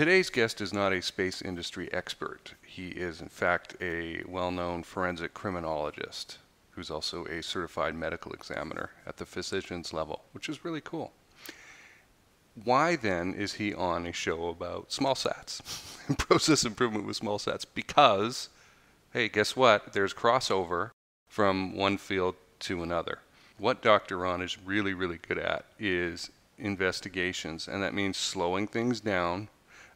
Today's guest is not a space industry expert. He is, in fact, a well known forensic criminologist who's also a certified medical examiner at the physician's level, which is really cool. Why then is he on a show about small sats and process improvement with small sats? Because, hey, guess what? There's crossover from one field to another. What Dr. Ron is really, really good at is investigations, and that means slowing things down,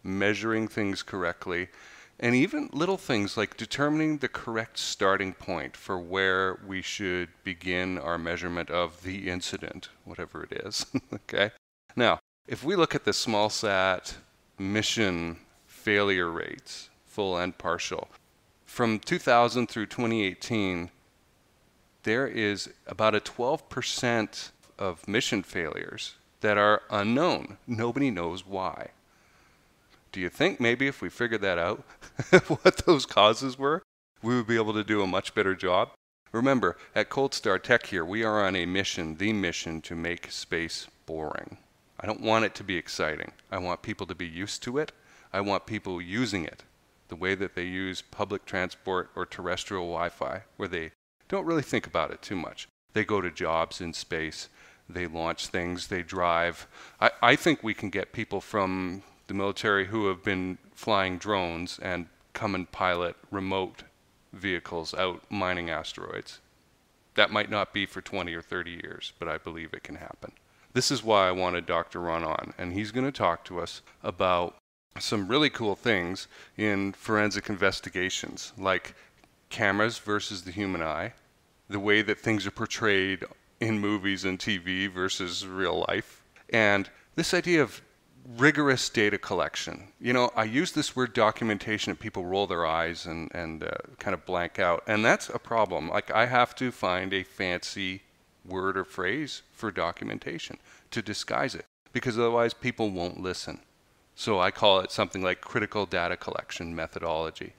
measuring things correctly, and even little things like determining the correct starting point for where we should begin our measurement of the incident, whatever it is. okay? Now, if we look at the small sat mission failure rates, full and partial, from 2000 through 2018, there is about a 12% of mission failures that are unknown. Nobody knows why. Do you think maybe if we figured that out, what those causes were, we would be able to do a much better job? Remember, at Cold Star Tech here, we are on a mission, the mission to make space boring. I don't want it to be exciting. I want people to be used to it. I want people using it the way that they use public transport or terrestrial Wi Fi, where they don't really think about it too much. They go to jobs in space, they launch things, they drive. I, I think we can get people from the military who have been flying drones and come and pilot remote vehicles out mining asteroids. That might not be for 20 or 30 years, but I believe it can happen. This is why I wanted Dr. Ron on, and he's going to talk to us about some really cool things in forensic investigations, like cameras versus the human eye, the way that things are portrayed in movies and TV versus real life, and this idea of rigorous data collection. You know, I use this word documentation and people roll their eyes and, and uh, kind of blank out. And that's a problem. Like, I have to find a fancy word or phrase for documentation to disguise it because otherwise people won't listen. So I call it something like critical data collection methodology.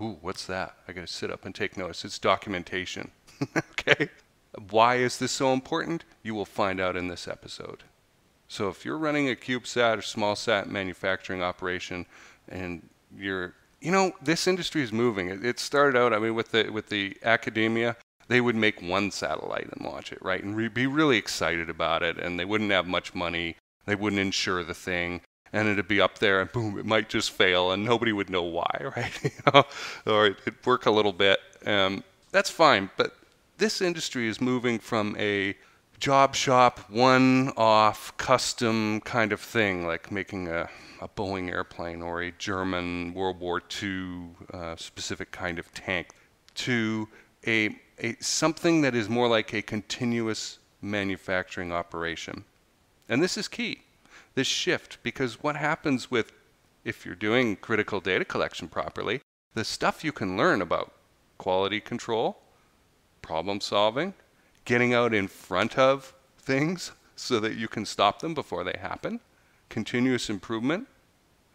Ooh, what's that? I got to sit up and take notice. It's documentation. okay? Why is this so important? You will find out in this episode. So if you're running a CubeSat or small sat manufacturing operation and you're you know, this industry is moving. It, it started out, I mean, with the with the academia, they would make one satellite and launch it, right? And re- be really excited about it. And they wouldn't have much money. They wouldn't insure the thing. And it'd be up there and boom, it might just fail and nobody would know why, right? Or it'd work a little bit. Um, that's fine. But this industry is moving from a job shop, one off, custom kind of thing, like making a, a Boeing airplane or a German World War II uh, specific kind of tank, to a a, something that is more like a continuous manufacturing operation. And this is key, this shift, because what happens with, if you're doing critical data collection properly, the stuff you can learn about quality control, problem solving, getting out in front of things so that you can stop them before they happen, continuous improvement,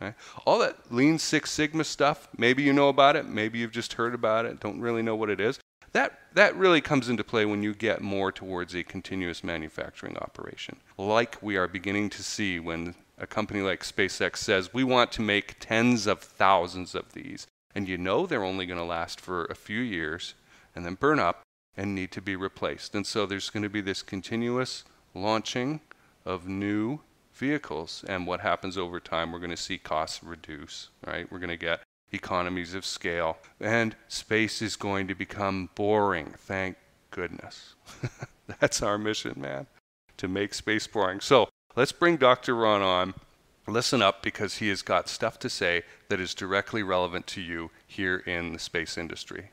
Okay? All that Lean Six Sigma stuff, maybe you know about it, maybe you've just heard about it, don't really know what it is. That, that really comes into play when you get more towards a continuous manufacturing operation, like we are beginning to see when a company like SpaceX says, we want to make tens of thousands of these. And you know they're only going to last for a few years and then burn up and need to be replaced. And so there's going to be this continuous launching of new vehicles. And what happens over time, we're going to see costs reduce, right? We're going to get economies of scale. And space is going to become boring, thank goodness. That's our mission, man, to make space boring. So let's bring Dr. Ron on. Listen up because he has got stuff to say that is directly relevant to you here in the space industry.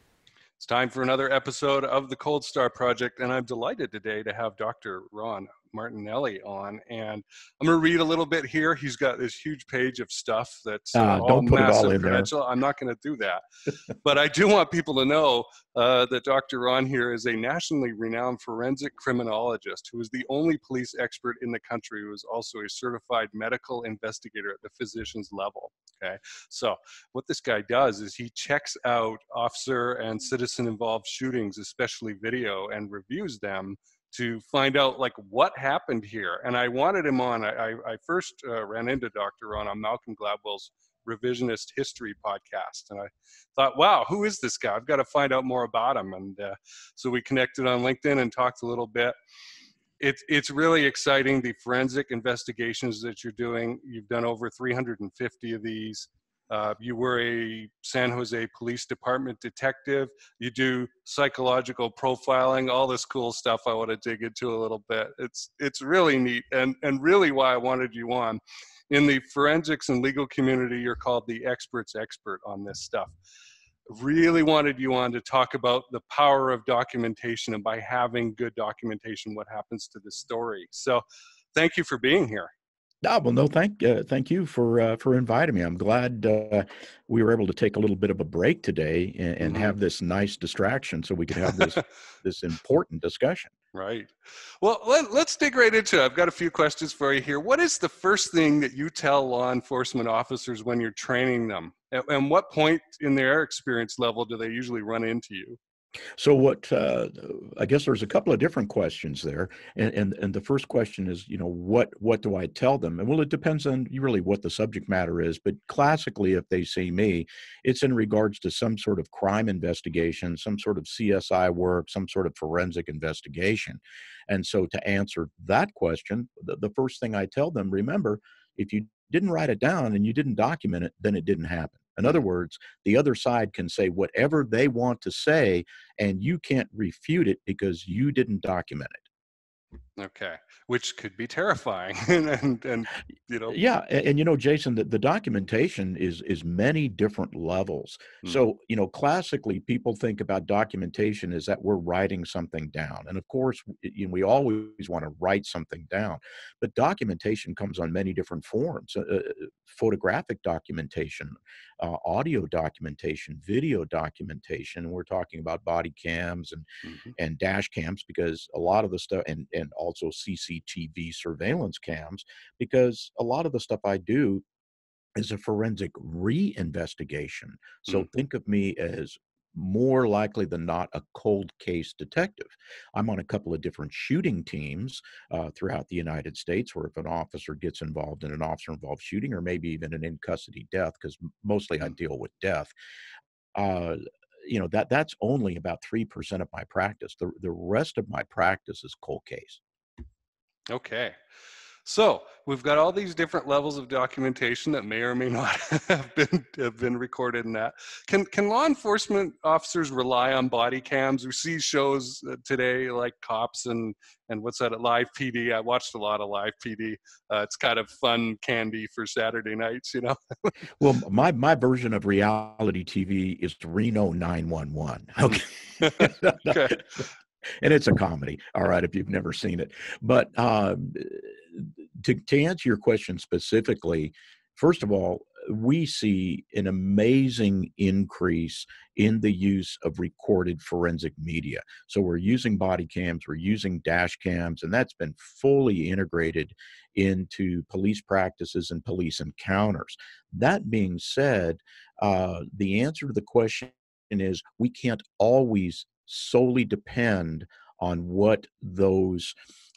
It's time for another episode of the Cold Star Project, and I'm delighted today to have Dr. Ron Martinelli on, and I'm going to read a little bit here. He's got this huge page of stuff that's uh, uh, all massive credential. I'm not going to do that, but I do want people to know uh, that Dr. Ron here is a nationally renowned forensic criminologist who is the only police expert in the country who is also a certified medical investigator at the physician's level. Okay, so what this guy does is he checks out officer and citizen involved shootings, especially video, and reviews them to find out like what happened here. And I wanted him on. I, I first uh, ran into Dr. Ron on Malcolm Gladwell's revisionist history podcast. And I thought, wow, who is this guy? I've got to find out more about him. And uh, so we connected on LinkedIn and talked a little bit. It's, it's really exciting the forensic investigations that you're doing. You've done over 350 of these. Uh, you were a San Jose Police Department detective. You do psychological profiling, all this cool stuff. I want to dig into a little bit. It's it's really neat, and and really why I wanted you on in the forensics and legal community, you're called the experts expert on this stuff. Really wanted you on to talk about the power of documentation and by having good documentation, what happens to the story. So, thank you for being here. Ah, well, no, thank uh, thank you for uh, for inviting me. I'm glad uh, we were able to take a little bit of a break today and, and mm-hmm. have this nice distraction, so we could have this this important discussion. Right. Well, let, us dig right into it. I've got a few questions for you here. What is the first thing that you tell law enforcement officers when you're training them? And, and what point in their experience level do they usually run into you? So what uh, I guess there's a couple of different questions there, and, and and the first question is, you know, what what do I tell them? And well, it depends on really what the subject matter is. But classically, if they see me, it's in regards to some sort of crime investigation, some sort of CSI work, some sort of forensic investigation. And so to answer that question, the, the first thing I tell them, remember, if you didn't write it down and you didn't document it, then it didn't happen. In other words, the other side can say whatever they want to say, and you can't refute it because you didn't document it. Okay, which could be terrifying, and, and, and you know. Yeah, and, and, you know, Jason, the, the documentation is is many different levels. Mm. So you know, classically, people think about documentation is that we're writing something down, and of course, you know, we always want to write something down, but documentation comes on many different forms: uh, uh photographic documentation, uh, audio documentation, video documentation. We're talking about body cams and mm-hmm. and dash cams because a lot of the stuff and and also CCTV surveillance cams because a lot of the stuff I do is a forensic reinvestigation. So mm. think of me as more likely than not a cold case detective. I'm on a couple of different shooting teams uh, throughout the United States where if an officer gets involved in an officer involved shooting or maybe even an in custody death, because mostly I mm. deal with death. Uh, you know that that's only about three percent of my practice. The the rest of my practice is cold case. Okay. So we've got all these different levels of documentation that may or may not have been have been recorded in that. Can can law enforcement officers rely on body cams? We see shows uh, today like Cops and and what's that? at Live PD. I watched a lot of Live PD. Uh, it's kind of fun candy for Saturday nights, you know. well, my my version of reality TV is Reno 911. Okay. okay and it's a comedy. All right, if you've never seen it, but uh, to to answer your question specifically, first of all, we see an amazing increase in the use of recorded forensic media. So we're using body cams, we're using dash cams, and that's been fully integrated into police practices and police encounters. That being said, uh, the answer to the question is we can't always solely depend on what those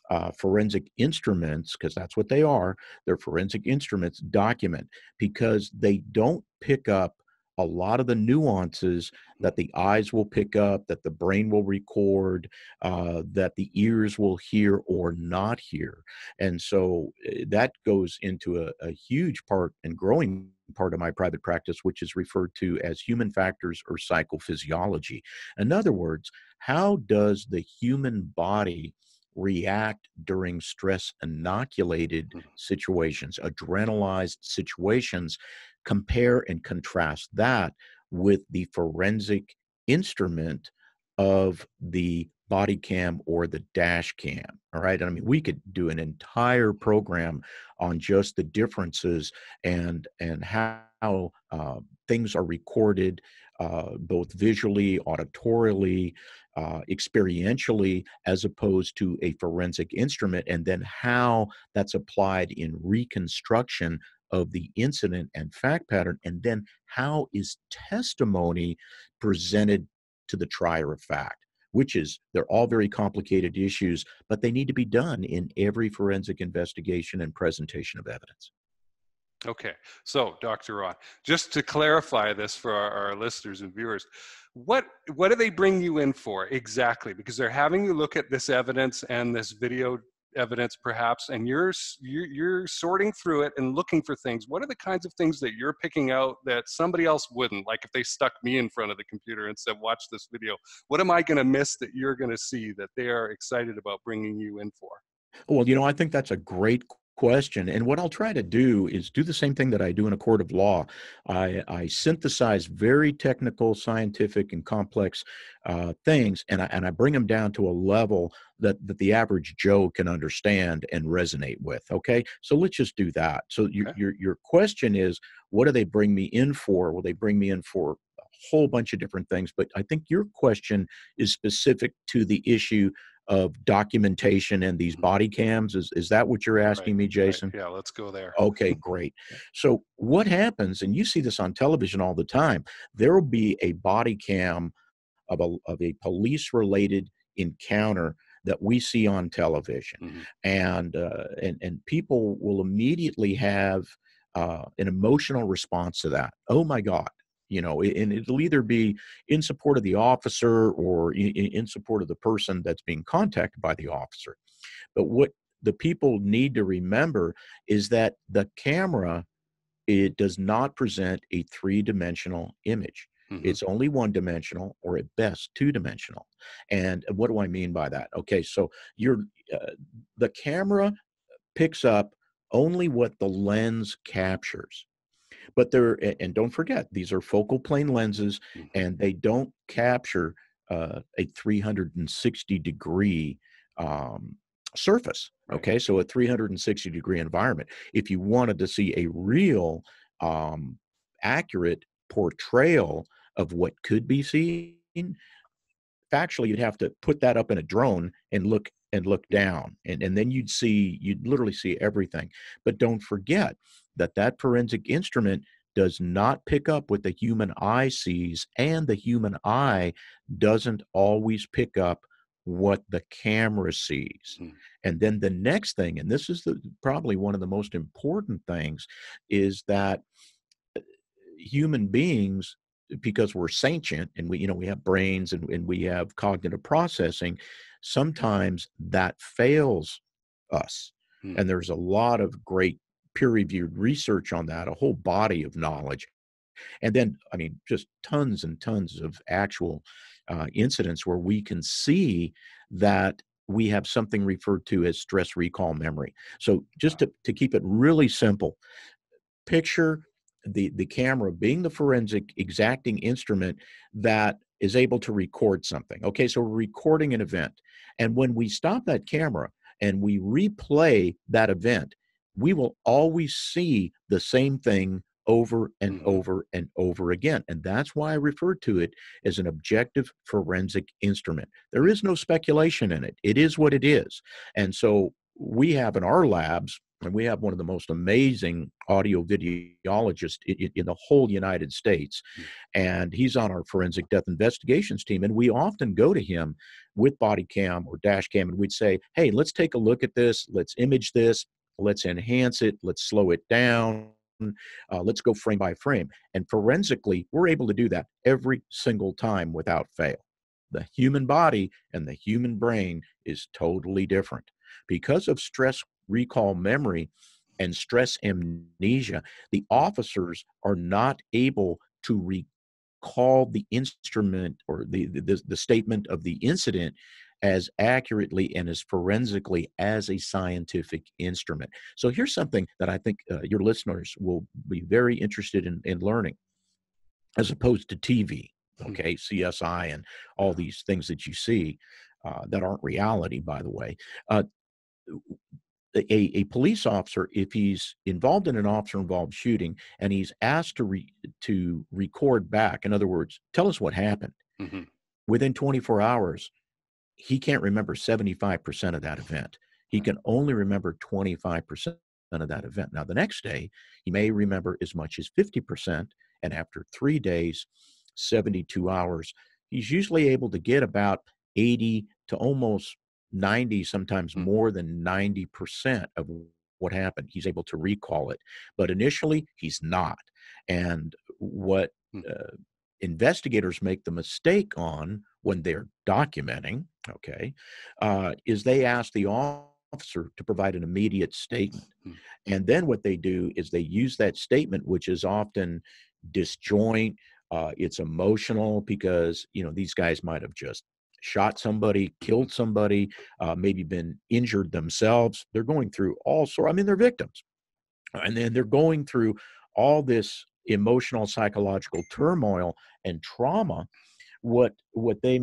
uh, forensic instruments, because that's what they are, they're forensic instruments, document because they don't pick up a lot of the nuances that the eyes will pick up, that the brain will record, uh, that the ears will hear or not hear. And so uh, that goes into a, a huge part and growing part of my private practice, which is referred to as human factors or psychophysiology. In other words, how does the human body react during stress inoculated mm-hmm. situations, adrenalized situations? Compare and contrast that with the forensic instrument of the body cam or the dash cam. All right. I mean, we could do an entire program on just the differences and and how uh, things are recorded, uh, both visually, auditorially, uh, experientially, as opposed to a forensic instrument, and then how that's applied in reconstruction of the incident and fact pattern, and then how is testimony presented to the trier of fact which is they're all very complicated issues, but they need to be done in every forensic investigation and presentation of evidence. Okay, so Dr. Ron, just to clarify this for our, our, listeners and viewers, what what do they bring you in for exactly? Because they're having you look at this evidence and this video evidence perhaps and you're, you're you're sorting through it and looking for things what are the kinds of things that you're picking out that somebody else wouldn't? Like if they stuck me in front of the computer and said watch this video what am i going to miss that you're going to see that they are excited about bringing you in for? Well you know i think that's a great question. And what I'll try to do is do the same thing that I do in a court of law. I, I synthesize very technical, scientific, and complex uh, things, and I, and I bring them down to a level that, that the average Joe can understand and resonate with. Okay, so let's just do that. So your, okay. your, your question is, what do they bring me in for? Will they bring me in for a whole bunch of different things? But I think your question is specific to the issue of documentation and these mm-hmm. body cams. Is, is that what you're asking right, me, Jason? Right. Yeah, let's go there. Okay, great. So, what happens, and you see this on television all the time, there will be a body cam of a, of a police related encounter that we see on television. Mm-hmm. And, uh, and, and people will immediately have uh, an emotional response to that. Oh my God, you know and it'll either be in support of the officer or in, support of the person that's being contacted by the officer. But what the people need to remember is that the camera it does not present a three-dimensional image. Mm-hmm. it's only one dimensional or at best two dimensional and what do i mean by that? Okay so you're uh, the camera picks up only what the lens captures but they're and don't forget these are focal plane lenses mm-hmm. and they don't capture uh, a 360 degree um, surface okay? So a 360 degree environment. If you wanted to see a real um, accurate portrayal of what could be seen factually you'd have to put that up in a drone and look and look down and, and then you'd see you'd literally see everything. But don't forget that that forensic instrument does not pick up what the human eye sees and the human eye doesn't always pick up what the camera sees hmm. and then the next thing and this is the, probably one of the most important things is that uh, human beings because we're sentient and we you know we have brains and, and we have cognitive processing sometimes that fails us hmm. and there's a lot of great peer reviewed research on that, a whole body of knowledge. And then, I mean, just tons and tons of actual uh, incidents where we can see that we have something referred to as stress recall memory. So, just to, to keep it really simple, picture the, the camera being the forensic exacting instrument that is able to record something. Okay, so we're recording an event. And when we stop that camera and we replay that event, we will always see the same thing over and mm-hmm. over and over again. And that's why I refer to it as an objective forensic instrument. There is no speculation in it, it is what it is. And so we have in our labs, and we have one of the most amazing audio videologists in, the whole United States. Mm. And he's on our forensic death investigations team. And we often go to him with body cam or dash cam and we'd say, hey, let's take a look at this, let's image this, let's enhance it, let's slow it down, uh, let's go frame by frame. And forensically, we're able to do that every single time without fail. The human body and the human brain is totally different. Because of stress recall memory and stress amnesia, the officers are not able to recall the instrument or the, the, the statement of the incident as accurately and as forensically as a scientific instrument. So here's something that I think uh, your listeners will be very interested in, in learning, as opposed to TV, hmm. okay, CSI, and all these things that you see uh, that aren't reality, by the way. Uh, a, a police officer, if he's involved in an officer involved shooting and he's asked to re, to record back, in other words, tell us what happened. Mm-hmm. Within 24 hours, he can't remember 75% of that event. He can only remember 25% of that event. Now, the next day, he may remember as much as 50%. And after three days, 72 hours, he's usually able to get about 80 to almost 90, sometimes Mm. more than 90% of what happened. He's able to recall it. But initially, he's not. And what Mm. uh, investigators make the mistake on when they're documenting, okay, uh, is they ask the officer to provide an immediate statement. Mm. And then what they do is they use that statement, which is often disjoint. Uh, it's emotional because you know these guys might have just shot somebody, killed somebody, uh, maybe been injured themselves. They're going through all sort. I mean, they're victims, and then they're going through all this emotional, psychological turmoil and trauma. What what they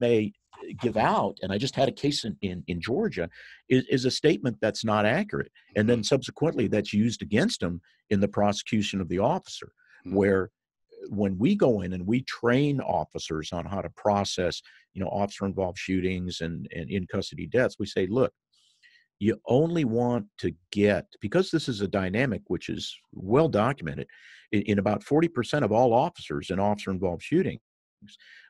may give out, and I just had a case in in, in Georgia, is, is a statement that's not accurate, and then subsequently that's used against them in the prosecution of the officer, Mm. where when we go in and we train officers on how to process you know officer involved shootings and, and in custody deaths we say look you only want to get because this is a dynamic which is well documented in, in about 40% of all officers in officer involved shootings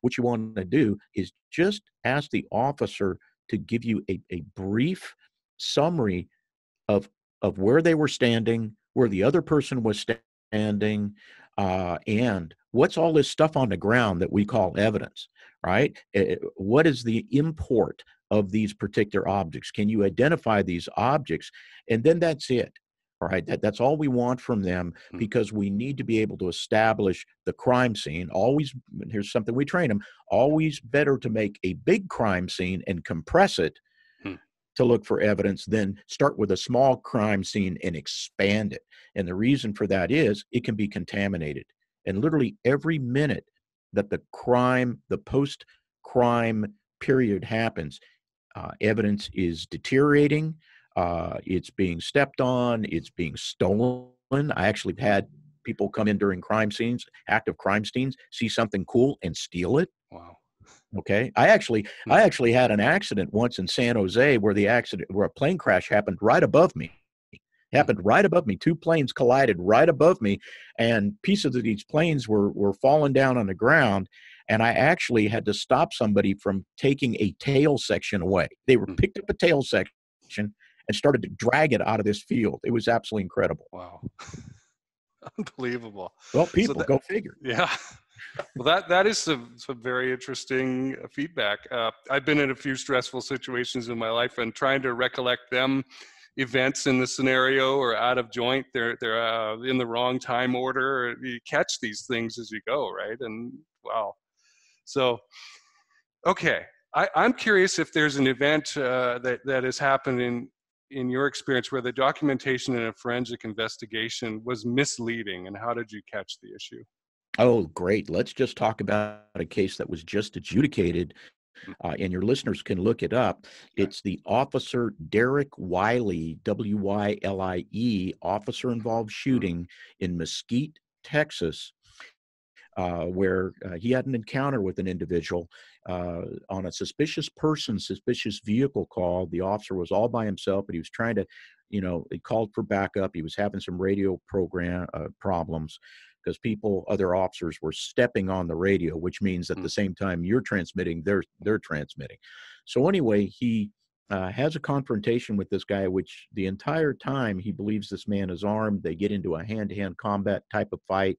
what you want to do is just ask the officer to give you a, a brief summary of of where they were standing where the other person was standing uh, and what's all this stuff on the ground that we call evidence right? Eh, what is the import of these particular objects? Can you identify these objects? And then that's it all right that, that's all we want from them Hmm. because we need to be able to establish the crime scene always here's something we train them always better to make a big crime scene and compress it Hmm. to look for evidence than start with a small crime scene and expand it and the reason for that is it can be contaminated and literally every minute that the crime the post crime period happens uh, evidence is deteriorating uh, it's being stepped on it's being stolen. I actually had people come in during crime scenes active crime scenes see something cool and steal it. Wow. okay? I actually i actually had an accident once in san jose where the accident where a plane crash happened right above me. Happened right above me. Two planes collided right above me and pieces of these planes were were falling down on the ground and i actually had to stop somebody from taking a tail section away. They were Hmm. picked up a tail section and started to drag it out of this field it was absolutely incredible Wow. Unbelievable. well people that- go figure Yeah. Well, that that is some some very interesting uh, feedback. Uh, I've been in a few stressful situations in my life, and trying to recollect them events in the scenario or out of joint. They're they're uh, in the wrong time order. You catch these things as you go, right? And wow. So, okay, I, I'm curious if there's an event uh, that that has happened in in your experience where the documentation in a forensic investigation was misleading, and how did you catch the issue? Oh, great. Let's just talk about a case that was just adjudicated, uh, and your listeners can look it up. It's the Officer Derek Wiley, W Y L I E, officer involved shooting in Mesquite, Texas, uh, where uh, he had an encounter with an individual uh, on a suspicious person, suspicious vehicle call. The officer was all by himself, but he was trying to, you know, he called for backup. He was having some radio program uh, problems because people, other officers, were stepping on the radio, which means at Hmm. the same time you're transmitting, they're they're transmitting. So anyway, he uh, has a confrontation with this guy, which the entire time he believes this man is armed. They get into a hand-to-hand combat type of fight.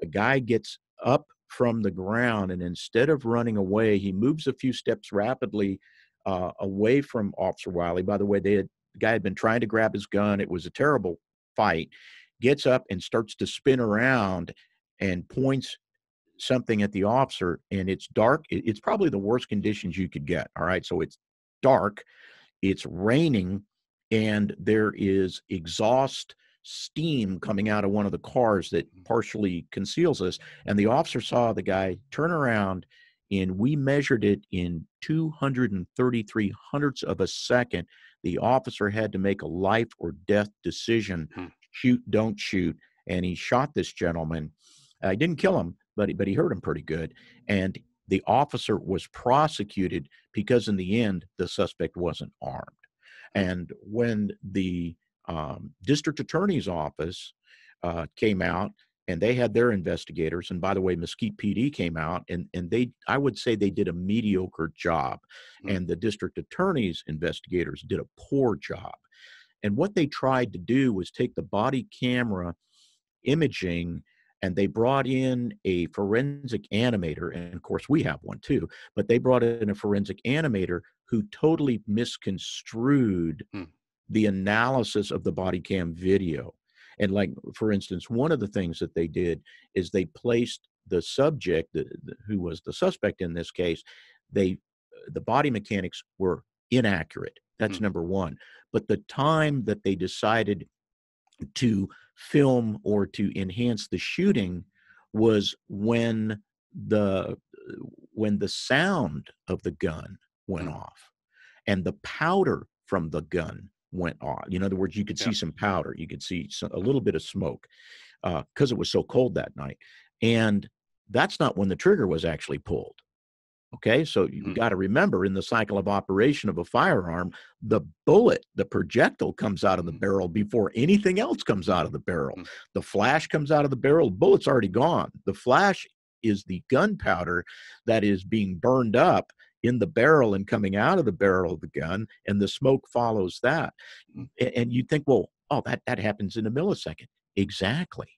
The guy gets up from the ground, and instead of running away, he moves a few steps rapidly uh, away from Officer Wiley. By the way, had, the guy had been trying to grab his gun. It was a terrible fight. Gets up and starts to spin around and points something at the officer, and it's dark. It's probably the worst conditions you could get. All right, so it's dark, it's raining, and there is exhaust steam coming out of one of the cars that partially conceals us. And the officer saw the guy turn around, and we measured it in 233 hundredths of a second. The officer had to make a life or death decision Hmm. shoot, don't shoot. And he shot this gentleman. I didn't kill him, but, he- but he hurt him pretty good. And the officer was prosecuted because, in the end, the suspect wasn't armed. And when the um, district attorney's office uh, came out, and they had their investigators. And by the way, Mesquite PD came out, and and they I would say they did a mediocre job, mm-hmm. and the district attorney's investigators did a poor job. And what they tried to do was take the body camera imaging and they brought in a forensic animator and of course we have one too but they brought in a forensic animator who totally misconstrued hmm. The analysis of the body cam video and like for instance one of the things that they did is they placed the subject who was the suspect in this case they the body mechanics were inaccurate that's hmm. number one but the time that they decided to film or to enhance the shooting was when the when the sound of the gun went mm. off and the powder from the gun went off. In other words, you could yeah. see some powder, you could see some, a little bit of smoke because uh, it was so cold that night. And that's not when the trigger was actually pulled. Okay, so you mm-hmm. got to remember in the cycle of operation of a firearm, the bullet, the projectile comes out of the mm-hmm. barrel before anything else comes out of the barrel. Mm-hmm. The flash comes out of the barrel, the bullet's already gone. The flash is the gunpowder that is being burned up in the barrel and coming out of the barrel of the gun, and the smoke follows that. Mm-hmm. And you think, well, oh, that, that happens in a millisecond. Exactly.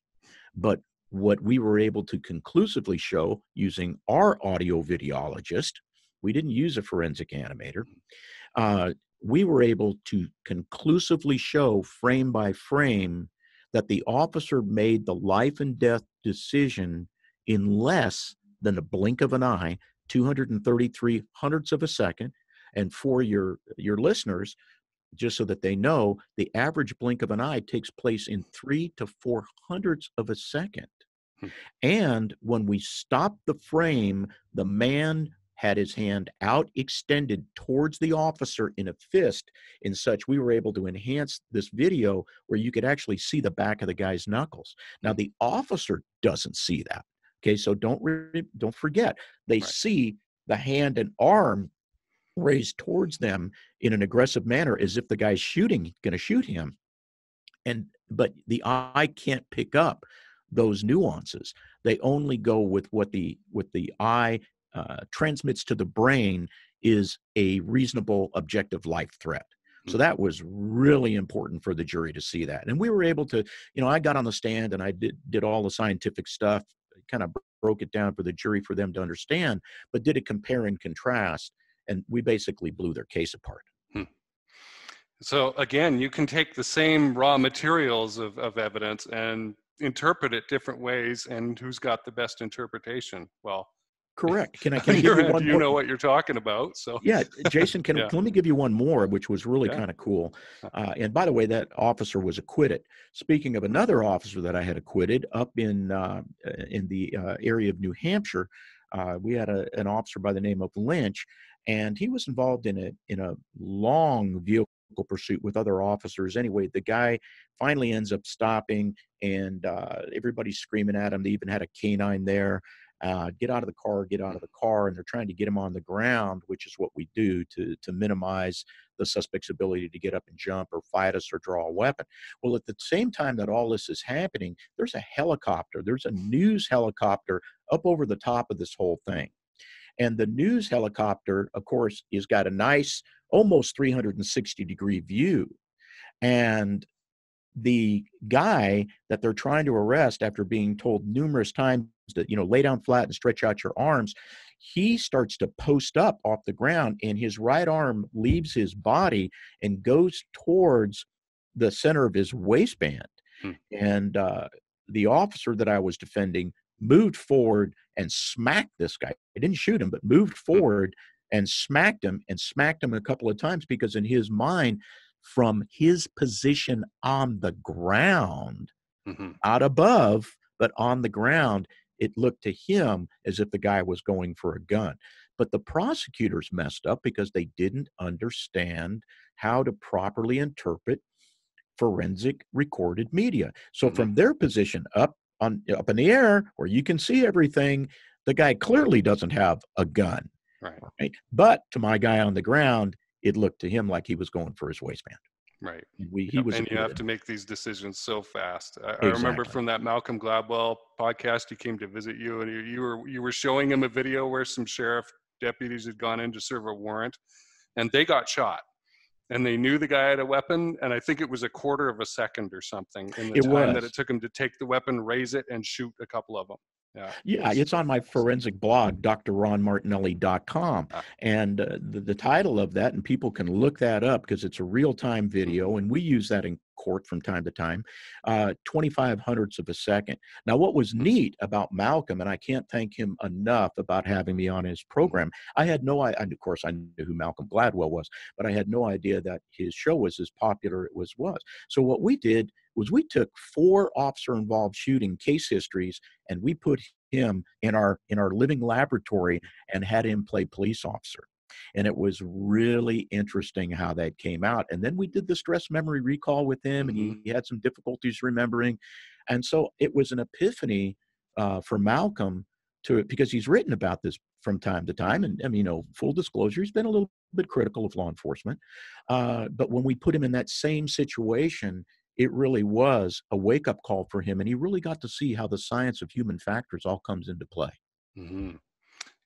But what we were able to conclusively show using our audio videologist, we didn't use a forensic animator, uh, we were able to conclusively show frame by frame that the officer made the life and death decision in less than a blink of an eye, 233 hundredths of a second. And for your, your listeners, just so that they know, the average blink of an eye takes place in three to four hundredths of a second. Hmm. And when we stopped the frame, the man had his hand out extended towards the officer in a fist in such we were able to enhance this video where you could actually see the back of the guy's knuckles now the officer doesn't see that okay so don't re- don't forget they right. see the hand and arm raised towards them in an aggressive manner as if the guy's shooting going to shoot him and but the eye can't pick up those nuances. They only go with what the what the eye uh, transmits to the brain is a reasonable objective life threat. So mm-hmm. that was really important for the jury to see that. And we were able to, you know, I got on the stand and I did did all the scientific stuff, kind of broke it down for the jury for them to understand, but did a compare and contrast, and we basically blew their case apart. Hmm. So again, you can take the same raw materials of, of evidence and interpret it different ways and who's got the best interpretation well correct can i can I give you one you more? know what you're talking about so yeah jason can, yeah. let me give you one more which was really yeah. kind of cool uh, and by the way that officer was acquitted speaking of another officer that i had acquitted up in uh, in the uh, area of new hampshire uh, we had a, an officer by the name of lynch and he was involved in a in a long vehicle pursuit with other officers. Anyway, the guy finally ends up stopping, and uh, everybody's screaming at him. They even had a canine there. Uh, get out of the car, get out of the car, and they're trying to get him on the ground, which is what we do to to minimize the suspect's ability to get up and jump or fight us or draw a weapon. Well, at the same time that all this is happening, there's a helicopter, there's a news helicopter up over the top of this whole thing. And the news helicopter, of course, has got a nice, almost 360 degree view. And the guy that they're trying to arrest after being told numerous times that, you know, lay down flat and stretch out your arms, he starts to post up off the ground and his right arm leaves his body and goes towards the center of his waistband. Hmm. And uh, the officer that I was defending moved forward and smacked this guy. I didn't shoot him, but moved hmm. forward and smacked him and smacked him a couple of times because in his mind, from his position on the ground, mm-hmm. out above, but on the ground, it looked to him as if the guy was going for a gun. But the prosecutors messed up because they didn't understand how to properly interpret forensic recorded media. So, mm-hmm. from their position up on up in the air where you can see everything, the guy clearly doesn't have a gun. Right. right. But to my guy on the ground, it looked to him like he was going for his waistband. Right. We he was and you have to make these decisions so fast. I, exactly. I, remember from that Malcolm Gladwell podcast, he came to visit you, and you, you were you were showing him a video where some sheriff deputies had gone in to serve a warrant, and they got shot. And they knew the guy had a weapon, and I think it was a quarter of a second or something in the it time was. that it took him to take the weapon, raise it, and shoot a couple of them. Yeah. yeah, it's on my forensic blog, drronmartinelli.com. Ah. And uh, the, the title of that, and people can look that up because it's a real time video, mm-hmm. and we use that in court from time to time, uh, 25 hundredths of a second. Now, what was mm-hmm. neat about Malcolm, and I can't thank him enough about having me on his program, I had no idea, of course, I knew who Malcolm Gladwell was, but I had no idea that his show was as popular as it was was. So what we did was we took four officer involved shooting case histories and we put him in our in our living laboratory and had him play police officer. And it was really interesting how that came out. And then we did the stress memory recall with him and he, mm-hmm. he had some difficulties remembering. And so it was an epiphany uh, for malcolm to because he's written about this from time to time and I mean, you know full disclosure he's been a little bit critical of law enforcement. Uh, but when we put him in that same situation it really was a wake up call for him. And he really got to see how the science of human factors all comes into play. Mm-hmm.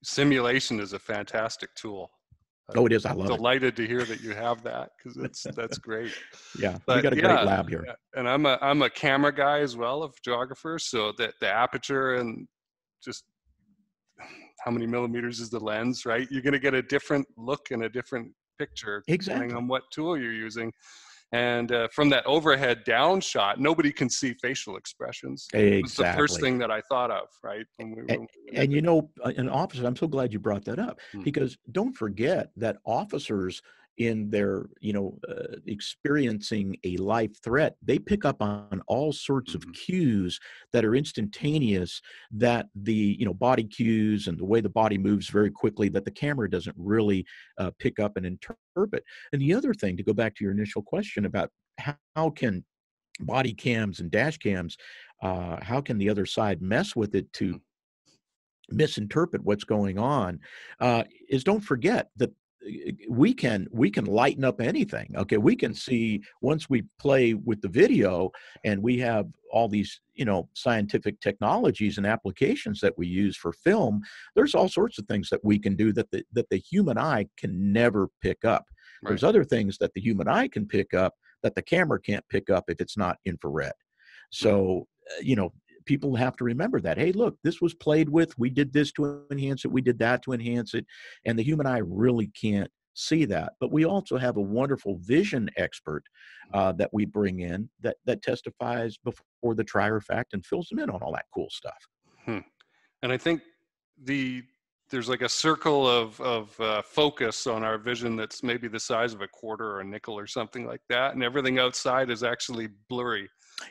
Simulation is a fantastic tool. Oh, it is. I love delighted it. Delighted to hear that you have that because that's that's great. yeah, but, we got a yeah, great lab here. And I'm a I'm a camera guy as well, of photographer. So that the aperture and just how many millimeters is the lens, right? You're going to get a different look and a different picture exactly. depending on what tool you're using. And uh, from that overhead down shot, nobody can see facial expressions. Exactly. was the first thing that I thought of, right? We, and, and, you know, an officer, I'm so glad you brought that up hmm. because don't forget that officers in their you know uh, experiencing a life threat they pick up on all sorts mm-hmm. of cues that are instantaneous that the you know body cues and the way the body moves very quickly that the camera doesn't really uh, pick up and interpret and the other thing to go back to your initial question about how can body cams and dash cams uh, how can the other side mess with it to mm. misinterpret what's going on uh, is don't forget that we can we can lighten up anything okay? We can see once we play with the video and we have all these you know scientific technologies and applications that we use for film there's all sorts of things that we can do that the that the human eye can never pick up. Right. there's other things that the human eye can pick up that the camera can't pick up if it's not infrared. So uh, you know people have to remember that hey look this was played with we did this to enhance it we did that to enhance it and the human eye really can't see that but we also have a wonderful vision expert uh, that we bring in that that testifies before the trier fact and fills them in on all that cool stuff hmm. and i think the there's like a circle of of uh, focus on our vision that's maybe the size of a quarter or a nickel or something like that and everything outside is actually blurry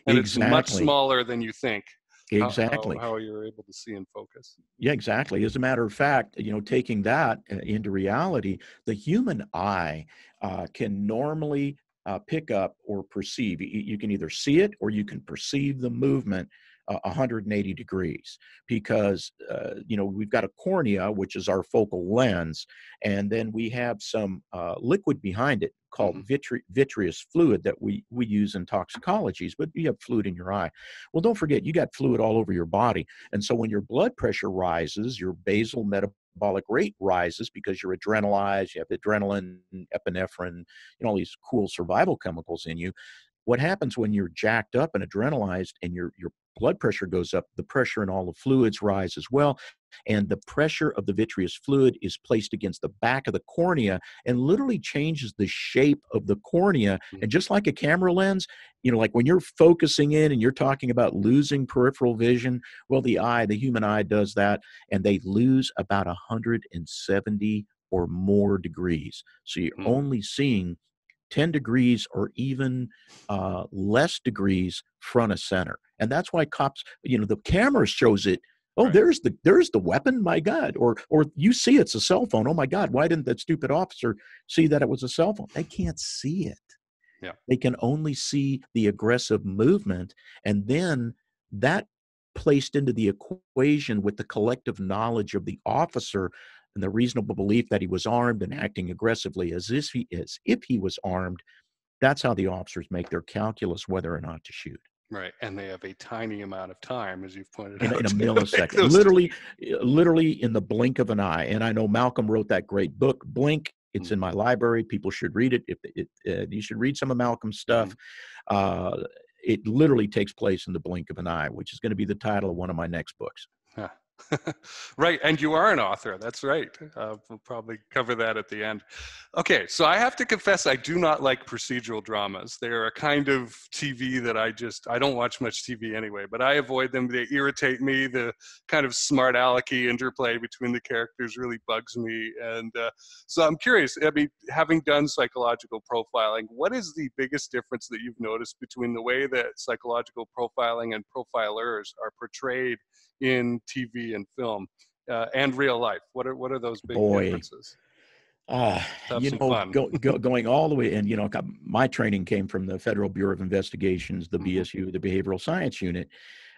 and exactly. it's much smaller than you think Exactly. How, how, you're able to see and focus. Yeah, exactly. As a matter of fact, you know, taking that uh, into reality, the human eye uh, can normally uh, pick up or perceive. You can either see it or you can perceive the movement uh, 180 degrees because uh, you know we've got a cornea which is our focal lens and then we have some uh, liquid behind it called mm-hmm. vitre- vitreous fluid that we we use in toxicologies but you have fluid in your eye well don't forget you got fluid all over your body and so when your blood pressure rises your basal metabolic rate rises because you're adrenalized you have adrenaline epinephrine you know all these cool survival chemicals in you what happens when you're jacked up and adrenalized and your your blood pressure goes up, the pressure in all the fluids rise as well. And the pressure of the vitreous fluid is placed against the back of the cornea and literally changes the shape of the cornea. Mm-hmm. And just like a camera lens, you know, like when you're focusing in and you're talking about losing peripheral vision, well, the eye, the human eye does that, and they lose about 170 or more degrees. So you're mm-hmm. only seeing 10 degrees or even uh, less degrees front of center. And that's why cops, you know, the camera shows it. Oh, right. there's the there's the weapon. My God! Or or you see it's a cell phone. Oh my God! Why didn't that stupid officer see that it was a cell phone? They can't see it. Yeah. They can only see the aggressive movement, and then that placed into the equation with the collective knowledge of the officer and the reasonable belief that he was armed and acting aggressively as if he as if he was armed That's how the officers make their calculus whether or not to shoot. Right, and they have a tiny amount of time, as you've pointed in, out, in a millisecond, literally, literally in the blink of an eye. And I know Malcolm wrote that great book, Blink. It's mm-hmm. in my library. People should read it. If it, uh, you should read some of Malcolm's stuff. Mm-hmm. Uh, it literally takes place in the blink of an eye, which is going to be the title of one of my next books. Huh. right, and you are an author. That's right. Uh, we'll probably cover that at the end. Okay, so I have to confess, I do not like procedural dramas. They're a kind of TV that I just I don't watch much TV anyway, but I avoid them. They irritate me. The kind of smart alecky interplay between the characters really bugs me, and uh, so I'm curious. I mean, having done psychological profiling, what is the biggest difference that you've noticed between the way that psychological profiling and profilers are portrayed? in TV and film uh, and real life? What are what are those big Boy. differences? Uh, you know, go, go, going all the way, and you know, my training came from the Federal Bureau of Investigations, the mm-hmm. BSU, the Behavioral Science Unit,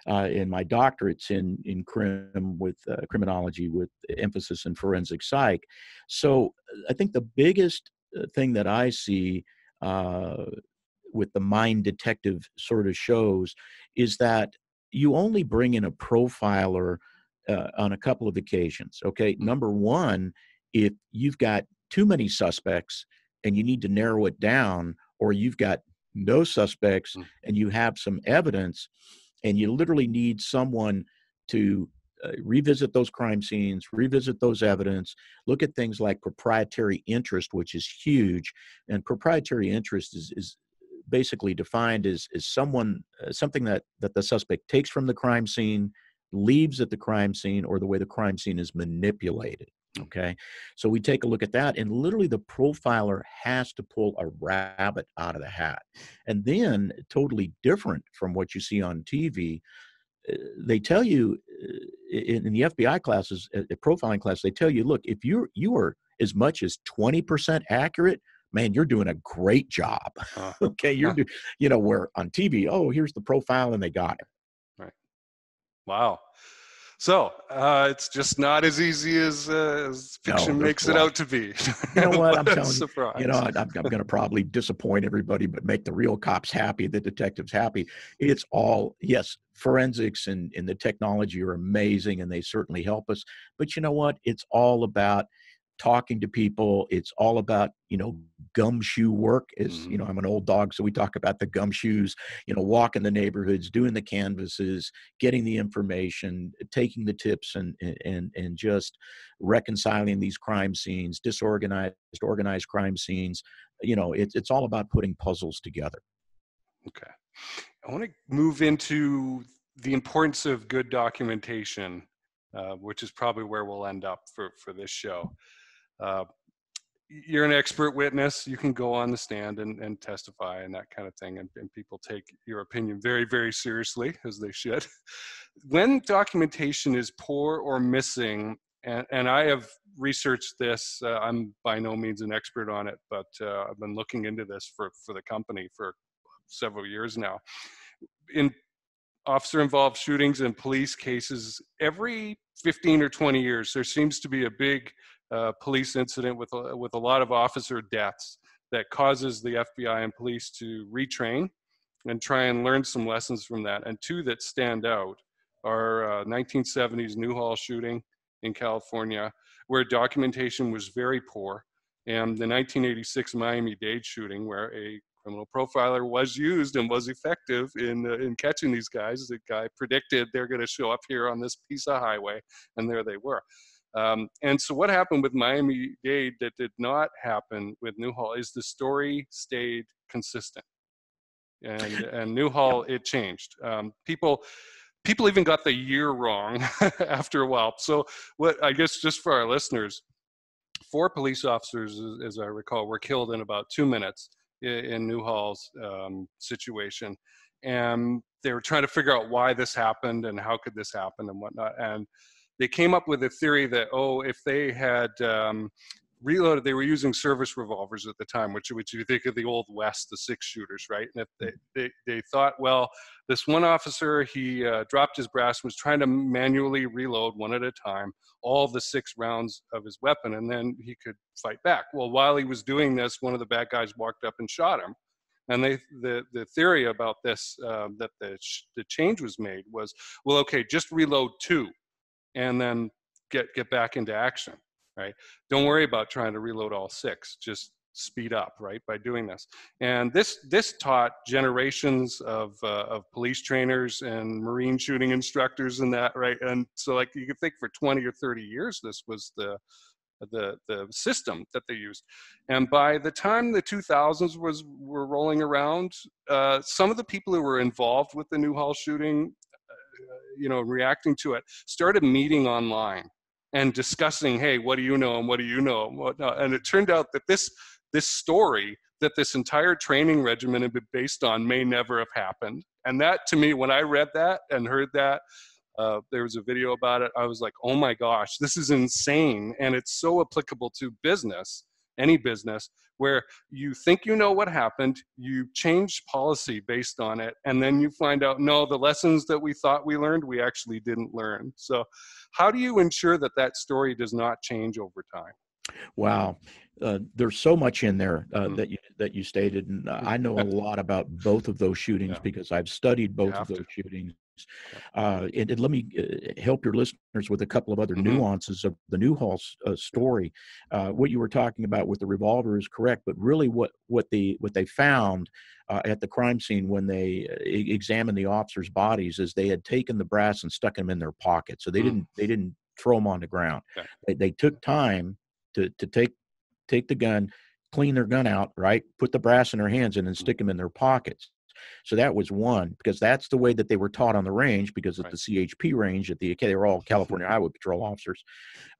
uh, and my doctorate's in in crim with uh, criminology with emphasis in forensic psych. So uh, I think the biggest uh, thing that I see uh, with the mind detective sort of shows is that you only bring in a profiler uh, on a couple of occasions. Okay, mm-hmm. number one, if you've got too many suspects and you need to narrow it down, or you've got no suspects mm. and you have some evidence, and you literally need someone to uh, revisit those crime scenes, revisit those evidence, look at things like proprietary interest, which is huge. And proprietary interest is, is basically defined as, as someone uh, something that that the suspect takes from the crime scene leaves at the crime scene or the way the crime scene is manipulated okay so we take a look at that and literally the profiler has to pull a rabbit out of the hat and then totally different from what you see on tv uh, they tell you uh, in, the fbi classes uh, profiling class they tell you look if you're you are as much as 20% accurate man, you're doing a great job. Uh, okay, you're, do, you know, where on TV, oh, here's the profile, and they got it. Wow. So uh, it's just not as easy as, uh, as fiction no, makes it out to be. You know what? I'm telling surprise. you. You know, I'm, I'm going to probably disappoint everybody, but make the real cops happy, the detectives happy. It's all yes, forensics and, and the technology are amazing, and they certainly help us. But you know what? It's all about talking to people. It's all about, you know, gumshoe work is, mm-hmm. you know, I'm an old dog, so we talk about the gumshoes, you know, walking the neighborhoods, doing the canvases, getting the information, taking the tips and and and just reconciling these crime scenes, disorganized, organized crime scenes. You know, it's it's all about putting puzzles together. Okay. I want to move into the importance of good documentation, uh, which is probably where we'll end up for, for this show uh, you're an expert witness. You can go on the stand and, and testify and that kind of thing. And, and people take your opinion very, very seriously, as they should. when documentation is poor or missing, and, and I have researched this, uh, I'm by no means an expert on it, but uh, I've been looking into this for, for the company for several years now. In officer involved shootings and police cases, every 15 or 20 years, there seems to be a big police incident with a, with a lot of officer deaths that causes the FBI and police to retrain and try and learn some lessons from that. And two that stand out are uh, 1970s Newhall shooting in California, where documentation was very poor, and the 1986 Miami-Dade shooting, where a criminal profiler was used and was effective in uh, in catching these guys. The guy predicted they're going to show up here on this piece of highway, and there they were. Um, and so what happened with Miami Dade that did not happen with Newhall is the story stayed consistent. And, and Newhall, it changed. Um, people, people even got the year wrong after a while. So what I guess just for our listeners, four police officers, as I recall, were killed in about two minutes in, Newhall's um, situation. And they were trying to figure out why this happened and how could this happen and whatnot. And they came up with a theory that oh if they had um, reloaded they were using service revolvers at the time which which you think of the old west the six shooters right? And if they they, they thought well this one officer he uh, dropped his brass was trying to manually reload one at a time all the six rounds of his weapon and then he could fight back. Well while he was doing this one of the bad guys walked up and shot him. And they, the, the theory about this, um, that the, the change was made was, well, okay, just reload two and then get, get back into action, right? Don't worry about trying to reload all six, just speed up right by doing this. And this this taught generations of uh, of police trainers and marine shooting instructors and that right? And so like you could think for 20 or 30 years this was the the the system that they used. And by the time the 2000s was were rolling around uh, some of the people who were involved with the newhall shooting you know reacting to it started meeting online and discussing hey what do you know and what do you know and whatnot and it turned out that this this story that this entire training regimen had been based on may never have happened and that to me when i read that and heard that uh, there was a video about it. I was like, oh my gosh, this is insane. And it's so applicable to business, any business, where you think you know what happened, you change policy based on it, and then you find out, no, the lessons that we thought we learned, we actually didn't learn. So, how do you ensure that that story does not change over time? Wow, uh, there's so much in there uh, mm-hmm. that you that you stated, and I know a lot about both of those shootings yeah. because I've studied both of those to. shootings. Uh, and, and, let me uh, help your listeners with a couple of other mm-hmm. nuances of the Newhall uh, story. Uh, what you were talking about with the revolver is correct, but really, what what the what they found at the crime scene when they examined the officers' bodies is they had taken the brass and stuck them in their pocket, so they mm-hmm. didn't they didn't throw them on the ground. Okay. They, they took time to to take take the gun, clean their gun out, right? Put the brass in their hands and then stick them in their pockets. So that was one because that's the way that they were taught on the range because at right. the CHP range at the they were all California Highway Patrol officers.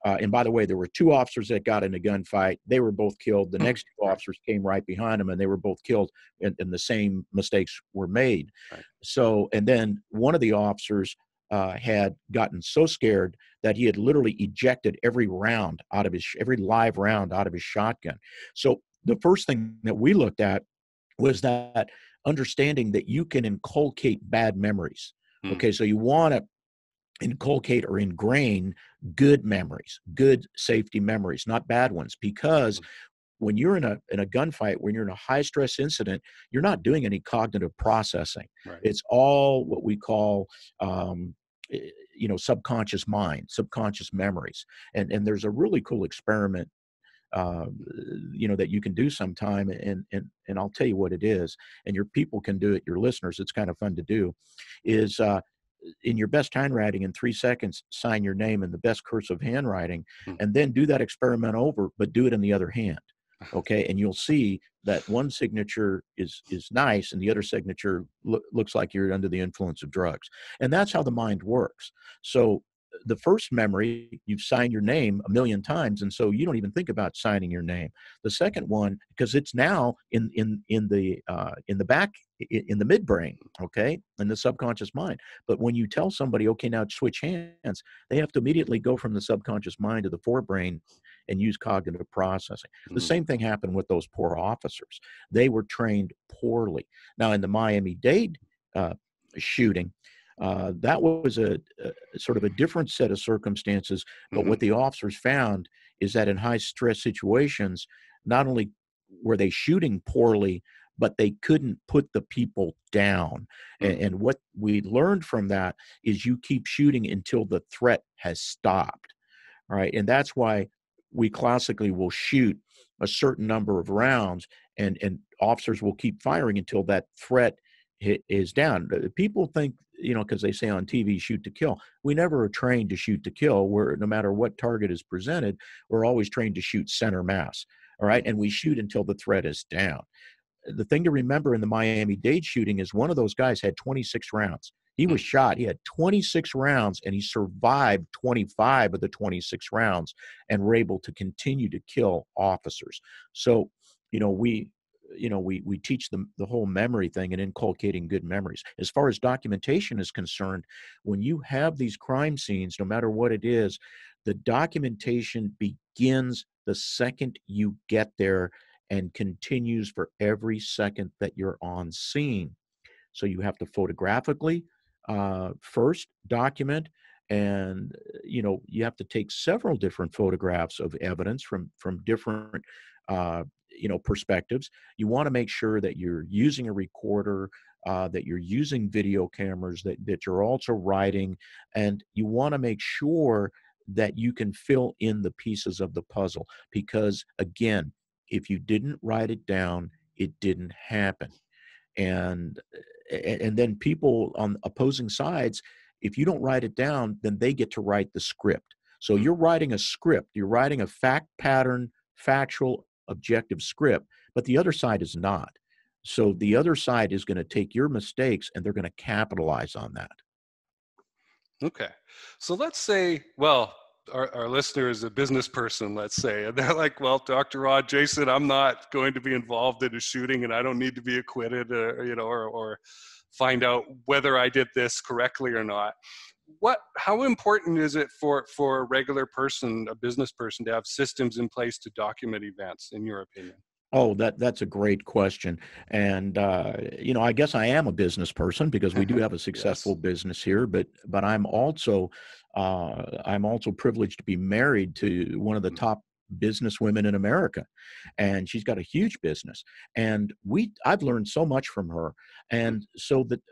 Uh, and by the way, there were two officers that got in a gunfight. They were both killed. The next two officers came right behind them and they were both killed and, and the same mistakes were made. Right. So, and then one of the officers uh, had gotten so scared that he had literally ejected every round out of his every live round out of his shotgun. So the first thing that we looked at was that understanding that you can inculcate bad memories. Mm. Okay, so you want to inculcate or ingrain good memories, good safety memories, not bad ones, because mm. when you're in a in a gunfight, when you're in a high stress incident, you're not doing any cognitive processing. Right. It's all what we call um, eh, you know subconscious mind subconscious memories and and there's a really cool experiment uh, you know that you can do sometime and and and I'll tell you what it is and your people can do it your listeners it's kind of fun to do is uh, in your best handwriting in three seconds sign your name in the best cursive handwriting mm-hmm. and then do that experiment over but do it in the other hand okay? And you'll see that one signature is is nice and the other signature lo- looks like you're under the influence of drugs and that's how the mind works. So the first memory you've signed your name a million times and so you don't even think about signing your name. The second one because it's now in in in the uh, in the back in the midbrain okay in the subconscious mind. But when you tell somebody okay now switch hands they have to immediately go from the subconscious mind to the forebrain and use cognitive processing. Mm-hmm. the same thing happened with those poor officers. They were trained poorly. Now in the miami-dade uh, shooting uh, that was a, a, sort of a different set of circumstances. But mm-hmm. what the officers found is that in high stress situations, not only were they shooting poorly, but they couldn't put the people down. Mm-hmm. And, and what we learned from that is you keep shooting until the threat has stopped. Right. And that's why we classically will shoot a certain number of rounds and, and officers will keep firing until that threat is down. People think you know, because they say on TV, shoot to kill. We never are trained to shoot to kill. Where no matter what target is presented, we're always trained to shoot center mass. All right. And we shoot until the threat is down. The thing to remember in the Miami Dade shooting is one of those guys had 26 rounds. He was mm. shot. He had 26 rounds and he survived 25 of the 26 rounds and were able to continue to kill officers. So, you know, we you know we we teach them the whole memory thing and inculcating good memories. As far as documentation is concerned when you have these crime scenes no matter what it is the documentation begins the second you get there and continues for every second that you're on scene. So you have to photographically uh, first document and you know you have to take several different photographs of evidence from from different uh, you know perspectives you want to make sure that you're using a recorder uh, that you're using video cameras that, that you're also writing and you want to make sure that you can fill in the pieces of the puzzle because again if you didn't write it down it didn't happen. And and then people on opposing sides if you don't write it down then they get to write the script. So you're writing a script you're writing a fact pattern factual objective script but the other side is not so the other side is going to take your mistakes and they're going to capitalize on that Okay. So let's say, well, our, our listener is a business person, let's say, and they're like, well, Dr. Ron, Jason, I'm not going to be involved in a shooting and I don't need to be acquitted, or, uh, you know, or, or find out whether I did this correctly or not. What, how important is it for, for a regular person, a business person, to have systems in place to document events, in your opinion? Oh, that that's a great question, and uh, you know, I guess I am a business person because we do have a successful yes. business here. But but I'm also uh, I'm also privileged to be married to one of the mm. top business women in America, and she's got a huge business. And we I've learned so much from her, mm. and so that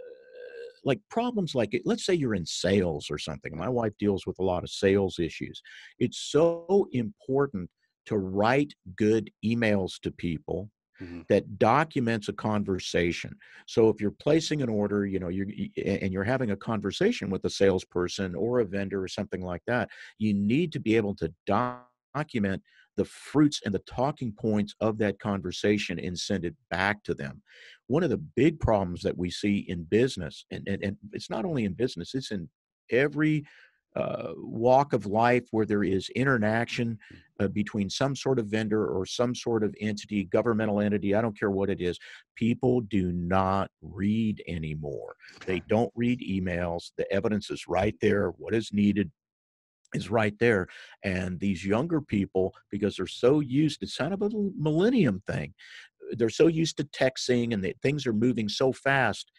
like problems like it, let's say you're in sales or something. My wife deals with a lot of sales issues. It's so important to write good emails to people mm-hmm. that documents a conversation. So if you're placing an order, you know, you and you're having a conversation with a salesperson or a vendor or something like that, you need to be able to document the fruits and the talking points of that conversation and send it back to them. One of the big problems that we see in business, and, and, and it's not only in business, it's in every uh, walk of life where there is interaction uh, between some sort of vendor or some sort of entity, governmental entity, I don't care what it is, people do not read anymore. They don't read emails. The evidence is right there. What is needed is right there. And these younger people, because they're so used, it's kind of a millennium thing. They're so used to texting and that things are moving so fast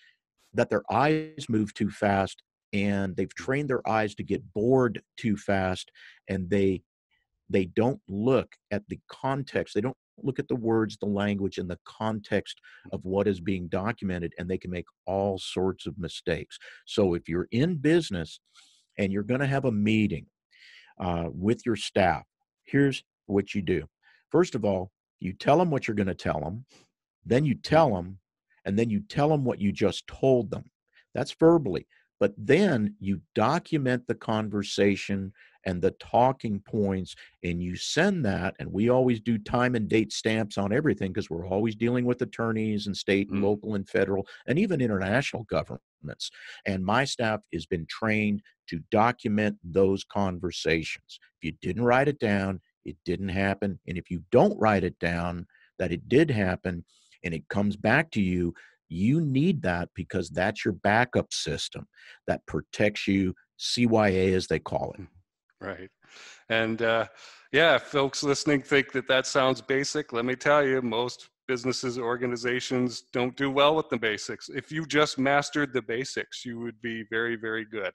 that their eyes move too fast and they've trained their eyes to get bored too fast and they they don't look at the context they don't look at the words the language and the context of what is being documented and they can make all sorts of mistakes so if you're in business and you're going to have a meeting uh, with your staff here's what you do. First of all you tell them what you're going to tell them then you tell them and then you tell them what you just told them that's verbally but then you document the conversation and the talking points and you send that and we always do time and date stamps on everything because we're always dealing with attorneys and state and mm. local and federal and even international governments and my staff has been trained to document those conversations if you didn't write it down it didn't happen and if you don't write it down that it did happen and it comes back to you you need that because that's your backup system that protects you, CYA as they call it. Right. And uh, yeah, folks listening think that that sounds basic. Let me tell you, most businesses, organizations don't do well with the basics. If you just mastered the basics, you would be very, very good.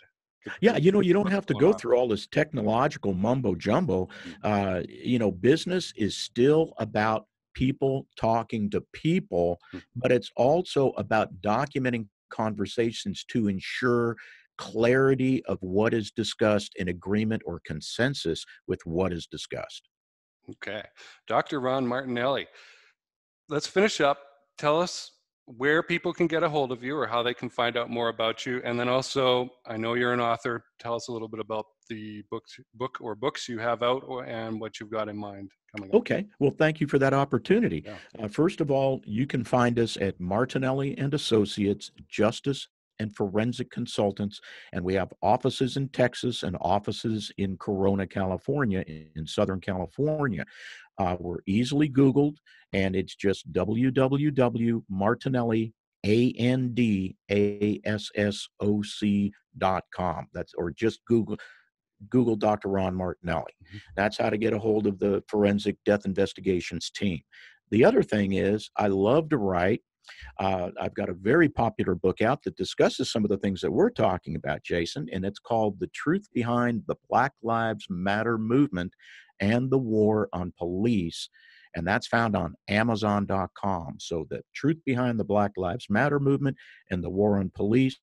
Yeah, you know, you don't have to go through all this technological mumbo jumbo. Mm. Uh, you know, business is still about people talking to people, hmm. but it's also about documenting conversations to ensure clarity of what is discussed in agreement or consensus with what is discussed. Okay. Dr. Ron Martinelli, let's finish up. Tell us where people can get a hold of you or how they can find out more about you. And then also, I know you're an author. Tell us a little bit about the book, book or books you have out and what you've got in mind coming up. Okay. Well, thank you for that opportunity. Yeah. Uh, first of all, you can find us at Martinelli and Associates Justice and Forensic Consultants, and we have offices in Texas and offices in Corona, California, in Southern California. Uh, we're easily Googled, and it's just www.martinelli a N D A S S O C dot com. That's or just Google Google Dr. Ron Martinelli. Mm-hmm. That's how to get a hold of the forensic death investigations team. The other thing is, I love to write. Uh, I've got a very popular book out that discusses some of the things that we're talking about, Jason, and it's called The Truth Behind the Black Lives Matter Movement and the War on Police. and that's found on Amazon.com. So, the truth behind the Black Lives Matter movement and the war on police.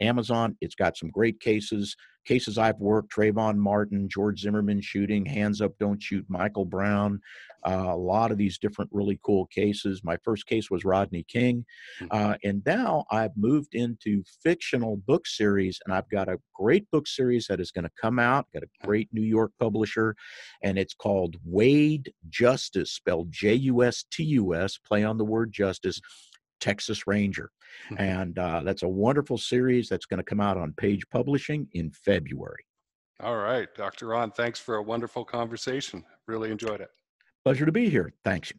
Amazon, it's got some great cases cases I've worked Trayvon Martin, George Zimmerman shooting, Hands Up, Don't Shoot, Michael Brown, uh, a lot of these different really cool cases. My first case was Rodney King. Hmm. Uh, and now I've moved into fictional book series, and I've got a great book series that is going to come out, got a great New York publisher, and it's called Wade Justus, spelled J U S T U S, play on the word justice. Texas Ranger. Mm-hmm. And uh, that's a wonderful series that's going to come out on Page Publishing in February. All right, Dr. Ron, thanks for a wonderful conversation. Really enjoyed it. Pleasure to be here. Thanks.